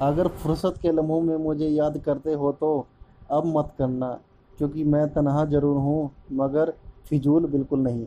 अगर फुर्सत के लम्हों में मुझे याद करते हो तो अब मत करना, क्योंकि मैं तनहा ज़रूर हूँ, मगर फिजूल बिल्कुल नहीं।